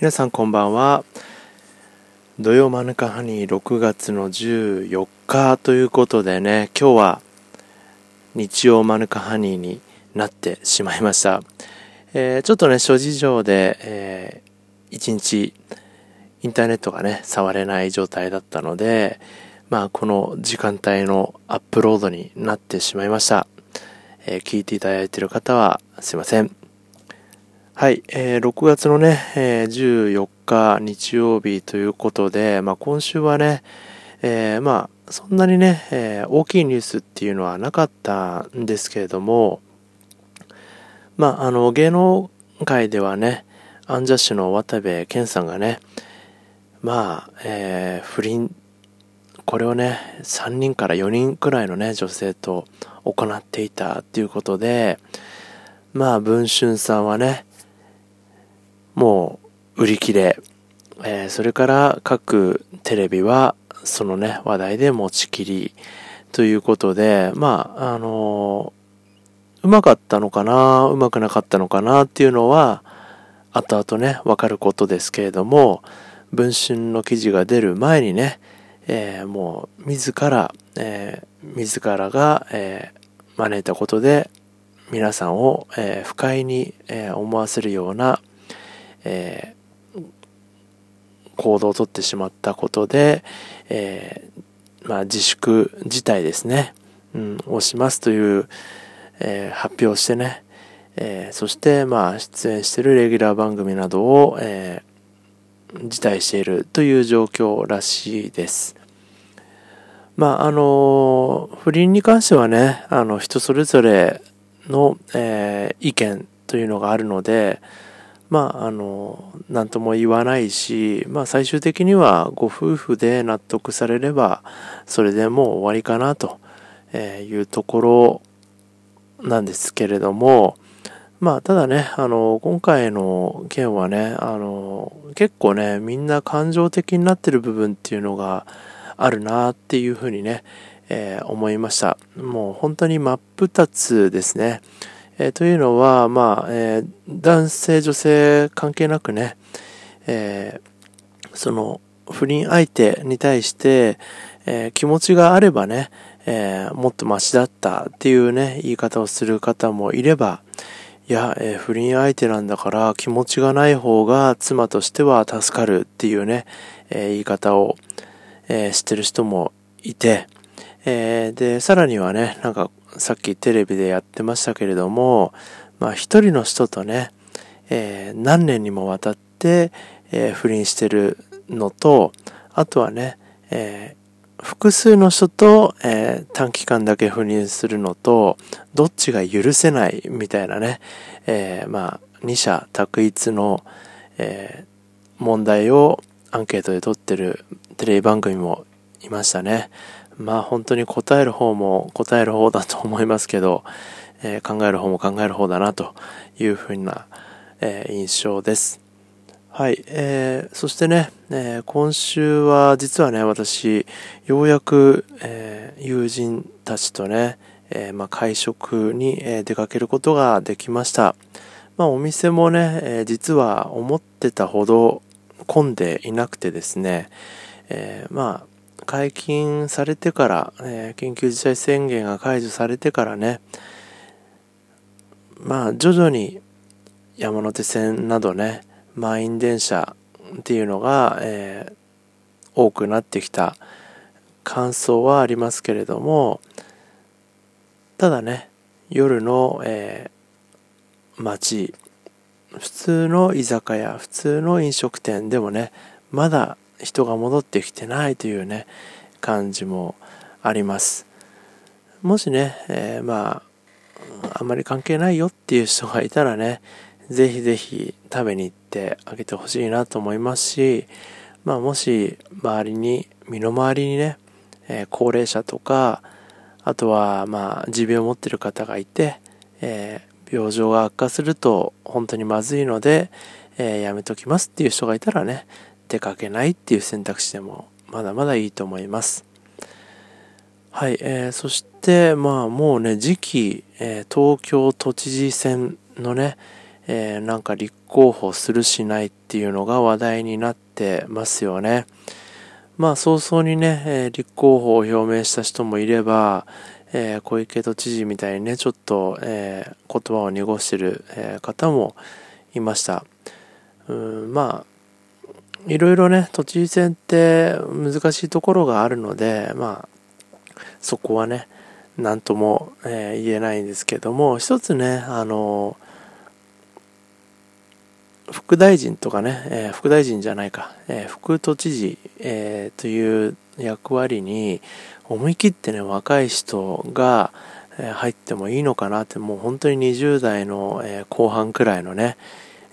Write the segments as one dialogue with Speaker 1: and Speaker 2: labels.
Speaker 1: 皆さんこんばんは。土曜マヌカハニー6月の14日ということでね今日は日曜マヌカハニーになってしまいました、えー、ちょっとね諸事情で、えー、1日インターネットがね触れない状態だったのでまあこの時間帯のアップロードになってしまいました、えー、聞いていただいている方はすいません。はい、えー、6月のね、えー、14日日曜日ということで、まあ、今週はね、えー、まあ、そんなにね、えー、大きいニュースっていうのはなかったんですけれども、まあ、あの、芸能界ではね、アンジャッシュの渡部健さんがね、まあ、えー、不倫、これをね、3人から4人くらいのね、女性と行っていたっていうことで、まあ、文春さんはね、もう売り切れ、えー、それから各テレビはそのね、話題で持ちきりということで、まあ、あのー、うまかったのかな、うまくなかったのかなっていうのは、後々ね、わかることですけれども、文春の記事が出る前にね、えー、もう自ら、えー、自らが、えー、招いたことで皆さんを、え、不快に、え、思わせるような、えー、行動をとってしまったことで、えー、まあ、自粛自体ですね、うん、をしますという、えー、発表をしてね、えそして、まあ、出演しているレギュラー番組などを、え辞退しているという状況らしいです。まあ、あの、不倫に関してはね、あの、人それぞれの、えー、意見というのがあるので、まあ、あの、何とも言わないし、まあ、最終的にはご夫婦で納得されれば、それでもう終わりかなというところなんですけれども、まあ、ただね、あの、今回の件はね、あの、結構ね、みんな感情的になってる部分っていうのがあるなっていうふうにね、えー、思いました。もう本当に真っ二つですね。えー、というのは、まあ、えー、男性、女性関係なくね、えー、その、不倫相手に対して、え気持ちがあればね、えもっとマシだったっていうね、言い方をする方もいれば、いや、え不倫相手なんだから気持ちがない方が妻としては助かるっていうね、え言い方を、え知ってる人もいて、えで、さらにはね、なんかさっきテレビでやってましたけれども、まあ一人の人とね、えー、何年にもわたって、えー、不倫してるのと、あとはね、えー、複数の人と、え短期間だけ不倫するのと、どっちが許せないみたいなね、えまあ二者択一の、え問題をアンケートで取ってるテレビ番組もいましたね。まあ本当に答える方も答える方だと思いますけど、えー、考える方も考える方だなというふうな、えー、印象です。はい、えー、そしてね、えー、今週は実はね、私、ようやく、えー、友人たちとね、えまあ、会食に、え出かけることができました。まあ、お店もね、え実は思ってたほど混んでいなくてですね、えまあ、解禁されてから、えー、緊急事態宣言が解除されてからね、まあ徐々に山手線などね、満員電車っていうのが、えー、多くなってきた感想はありますけれども、ただね、夜の、えー、街、普通の居酒屋、普通の飲食店でもね、まだ人が戻ってきてないというね感じもあります。もしね、えー、まああんまり関係ないよっていう人がいたらねぜひぜひ食べに行ってあげてほしいなと思いますしまあもし周りに身の回りにね、えー、高齢者とかあとはまあ持病を持ってる方がいて、えー、病状が悪化すると本当にまずいので、えー、やめときますっていう人がいたらね出かけないっていう選択肢でもまだまだいいと思います。はい、えー、そしてまあもうね次期、えー、東京都知事選のね、えー、なんか立候補するしないっていうのが話題になってますよね。まあ早々にね、えー、立候補を表明した人もいれば、えー、小池都知事みたいにね、ちょっと、えー、言葉を濁してる、え方もいました。うんま、いろいろね、都知事選って難しいところがあるので、まあ、そこはね、何とも、え言えないんですけども、一つね、あの副大臣とかね、えー、副大臣じゃないか、えー、副都知事、えー、という役割に思い切ってね、若い人が、え入ってもいいのかなって、もう本当に20代の、え後半くらいのね、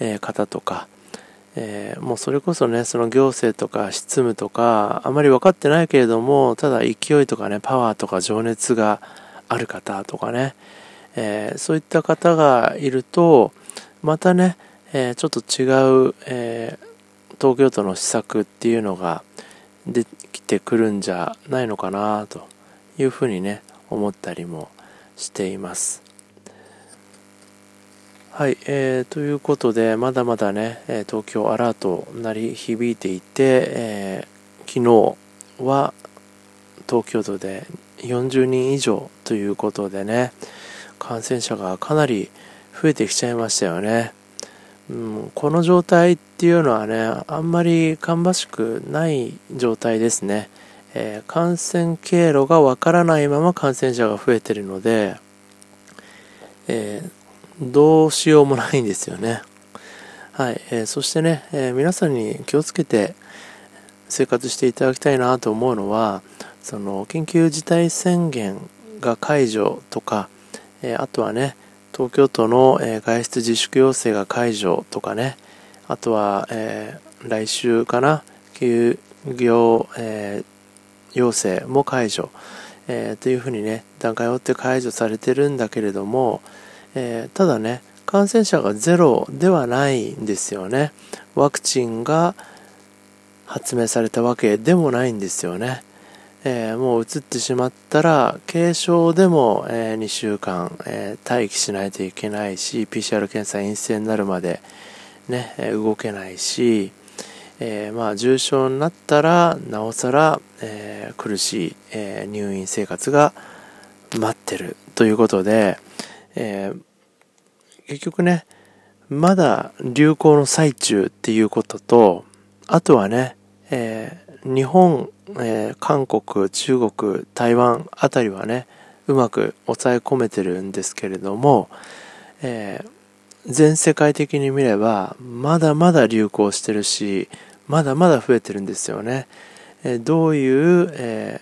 Speaker 1: え方とか、えもうそれこそね、その行政とか執務とか、あまり分かってないけれども、ただ勢いとかね、パワーとか情熱がある方とかね、えそういった方がいると、またね、えー、ちょっと違う、え、東京都の施策っていうのが出てきてくるんじゃないのかなというふうにね思ったりもしています。はい、えー、ということでまだまだね東京アラート鳴り響いていて、えー、昨日は東京都で40人以上ということでね感染者がかなり増えてきちゃいましたよねうん、この状態っていうのはね、あんまり芳しくない状態ですね。えー、感染経路がわからないまま感染者が増えてるので、えー、どうしようもないんですよね。はい、えー、そしてね、え皆さんに気をつけて生活していただきたいなと思うのは、その緊急事態宣言が解除とか、えあとはね、東京都の、え外出自粛要請が解除とかね、あとは、え、来週かな、休業、え、要請も解除、え、というふうにね、段階を追って解除されてるんだけれども、えただね、感染者がゼロではないんですよね。ワクチンが発明されたわけでもないんですよね。えー、もう移ってしまったら、軽症でも、えー、2週間、えー、待機しないといけないし、PCR 検査陰性になるまで、ね、動けないし、えまあ、重症になったら、なおさら、え苦しい、え入院生活が待ってるということで、え結局ね、まだ流行の最中っていうことと、あとはね、え日本えー、韓国、中国、台湾あたりはね、うまく抑え込めてるんですけれども、えー、全世界的に見れば、まだまだ流行してるし、まだまだ増えてるんですよね。え、どういう、え、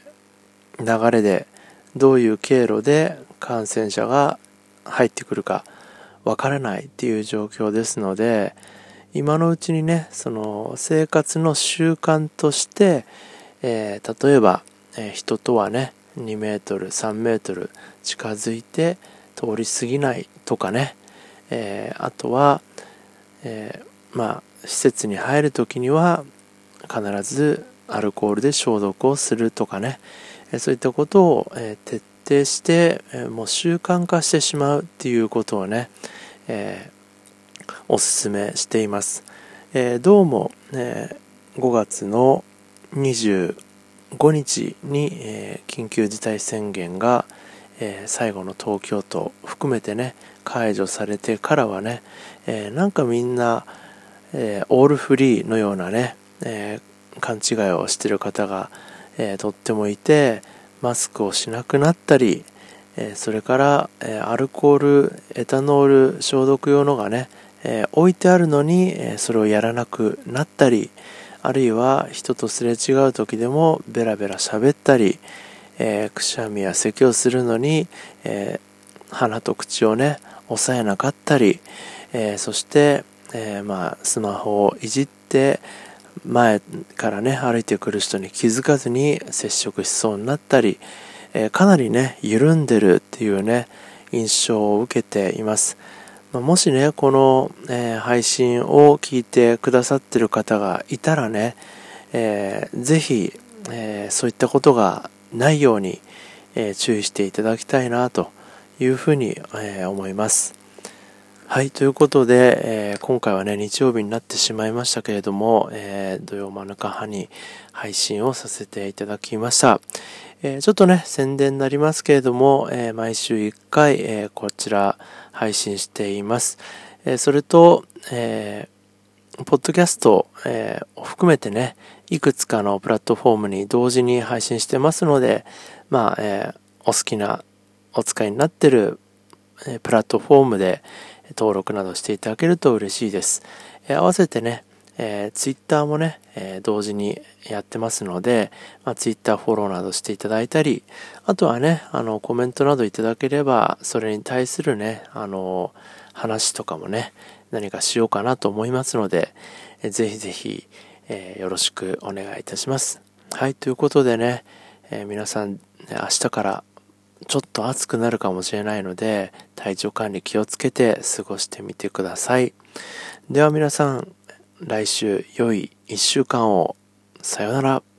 Speaker 1: 流れで、どういう経路で感染者が入ってくるかわからないっていう状況ですので、今のうちにね、その生活の習慣として、えー、例えば、えー、人とはね2メートル3メートル近づいて通り過ぎないとかね、えー、あとは、えまあ施設に入る時には必ずアルコールで消毒をするとかね、えそういったことを、え徹底して、えもう習慣化してしまうっていうことをね、えおすすめしています、えどうも、え5月の25日に、え、緊急事態宣言が、え、最後の東京都含めてね解除されてからはね、え、なんかみんな、えオールフリーのようなね、え勘違いをしてる方が、えとってもいてマスクをしなくなったり、えそれから、えアルコールエタノール消毒用のがね、え置いてあるのに、えそれをやらなくなったり、あるいは人とすれ違う時でもベラベラ喋ったり、え、くしゃみや咳をするのに、え、鼻と口をね押さえなかったり、え、そして、えまあ、スマホをいじって前からね歩いてくる人に気づかずに接触しそうになったり、えかなりね緩んでるっていうね印象を受けています。もしね、この、えー、配信を聞いてくださってる方がいたらね、えー、ぜひ、えー、そういったことがないように、えー、注意していただきたいなというふうに、えー、思います。はい、ということで、えー、今回はね、日曜日になってしまいましたけれども、えー、土曜マヌカハに配信をさせていただきました。えー、ちょっとね、宣伝になりますけれども、え毎週1回、えこちら配信しています。えそれと、えポッドキャスト、えを含めてね、いくつかのプラットフォームに同時に配信してますので、まあ、えお好きなお使いになってる、えプラットフォームで、登録などしていただけると嬉しいです。え合わせてね、えー、ツイッターもね、えー、同時にやってますので、まあ、ツイッターフォローなどしていただいたり、あとはね、あの、コメントなどいただければ、それに対するね、あの、話とかもね、何かしようかなと思いますので、えー、ぜひぜひ、えー、よろしくお願いいたします。はい、ということでね、えー、皆さん、明日からちょっと暑くなるかもしれないので、体調管理気をつけて過ごしてみてください。では皆さん、来週良い1週間を。さようなら。